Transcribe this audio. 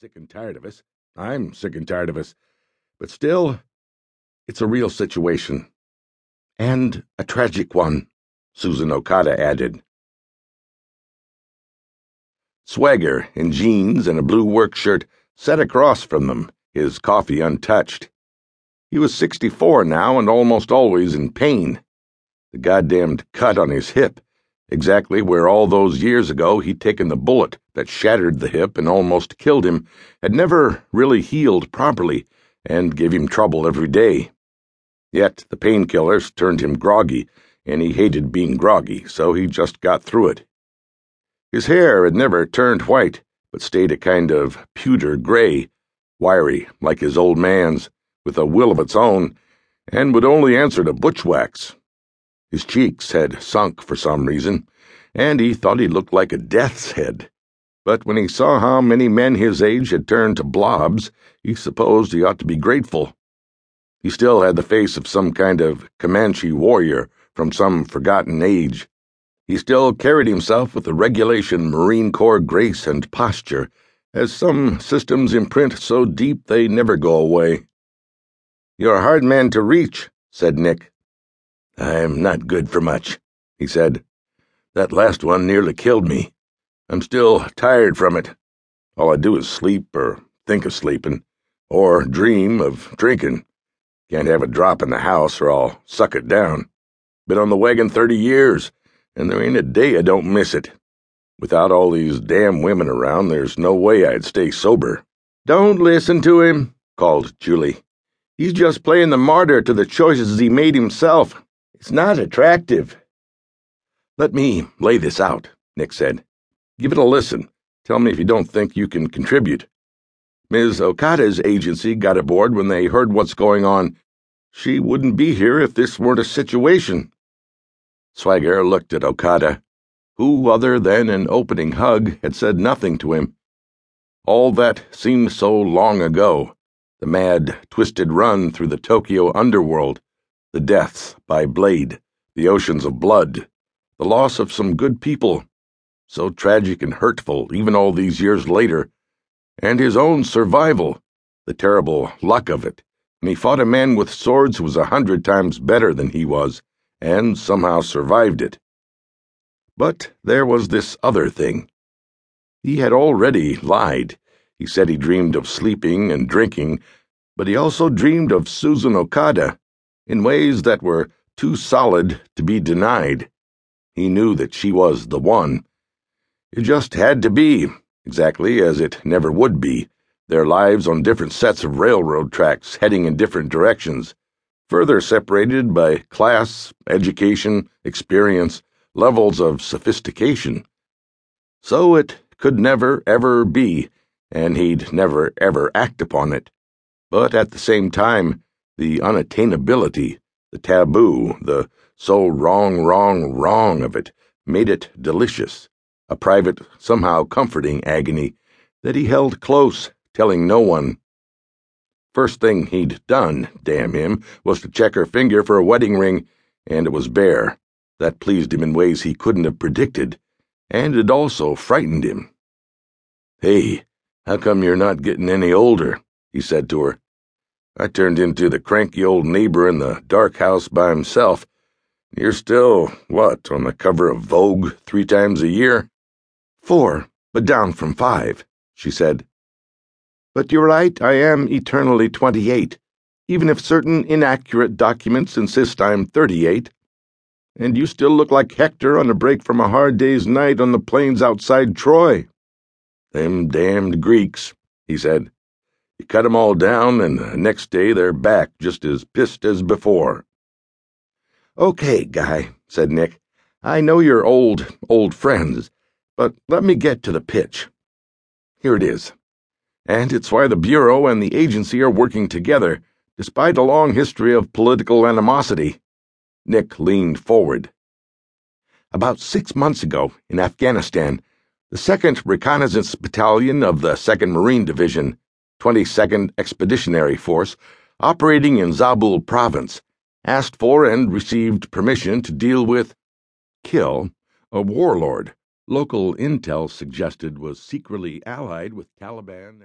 sick and tired of us. I'm sick and tired of us. But still, it's a real situation. And a tragic one, Susan Okada added. Swagger, in jeans and a blue work shirt, sat across from them, his coffee untouched. He was 64 now and almost always in pain. The goddamned cut on his hip, exactly where all those years ago he'd taken the bullet that shattered the hip and almost killed him, had never really healed properly and gave him trouble every day. Yet the painkillers turned him groggy, and he hated being groggy, so he just got through it. His hair had never turned white, but stayed a kind of pewter gray, wiry like his old man's, with a will of its own, and would only answer to Butch Wax. His cheeks had sunk for some reason, and he thought he looked like a death's head. But when he saw how many men his age had turned to blobs, he supposed he ought to be grateful. He still had the face of some kind of Comanche warrior from some forgotten age. He still carried himself with the regulation Marine Corps grace and posture, as some systems imprint so deep they never go away. You're a hard man to reach, said Nick. I'm not good for much, he said. That last one nearly killed me. I'm still tired from it. All I do is sleep or think of sleeping, or dream of drinking. Can't have a drop in the house or I'll suck it down. Been on the wagon thirty years, and there ain't a day I don't miss it. Without all these damn women around, there's no way I'd stay sober. Don't listen to him, called Julie. He's just playing the martyr to the choices he made himself. It's not attractive. Let me lay this out, Nick said. Give it a listen. Tell me if you don't think you can contribute. Ms. Okada's agency got aboard when they heard what's going on. She wouldn't be here if this weren't a situation. Swagger looked at Okada, who, other than an opening hug, had said nothing to him. All that seemed so long ago the mad, twisted run through the Tokyo underworld the deaths by blade, the oceans of blood, the loss of some good people, so tragic and hurtful even all these years later, and his own survival, the terrible luck of it, and he fought a man with swords who was a hundred times better than he was, and somehow survived it. But there was this other thing. He had already lied. He said he dreamed of sleeping and drinking, but he also dreamed of Susan Okada in ways that were too solid to be denied. He knew that she was the one. It just had to be, exactly as it never would be, their lives on different sets of railroad tracks heading in different directions, further separated by class, education, experience, levels of sophistication. So it could never, ever be, and he'd never, ever act upon it. But at the same time, the unattainability, the taboo, the so wrong, wrong, wrong of it made it delicious, a private, somehow comforting agony that he held close, telling no one. First thing he'd done, damn him, was to check her finger for a wedding ring, and it was bare. That pleased him in ways he couldn't have predicted, and it also frightened him. Hey, how come you're not getting any older? he said to her. I turned into the cranky old neighbor in the dark house by himself. You're still, what, on the cover of Vogue three times a year? Four, but down from five, she said. But you're right, I am eternally twenty-eight, even if certain inaccurate documents insist I'm thirty-eight. And you still look like Hector on a break from a hard day's night on the plains outside Troy. Them damned Greeks, he said. You cut 'em all down, and the next day they're back just as pissed as before. Okay, Guy, said Nick. I know you're old, old friends, but let me get to the pitch. Here it is. And it's why the Bureau and the agency are working together, despite a long history of political animosity. Nick leaned forward. About six months ago, in Afghanistan, the 2nd Reconnaissance Battalion of the 2nd Marine Division 22nd Expeditionary Force, operating in Zabul Province, asked for and received permission to deal with, kill, a warlord local intel suggested was secretly allied with Taliban.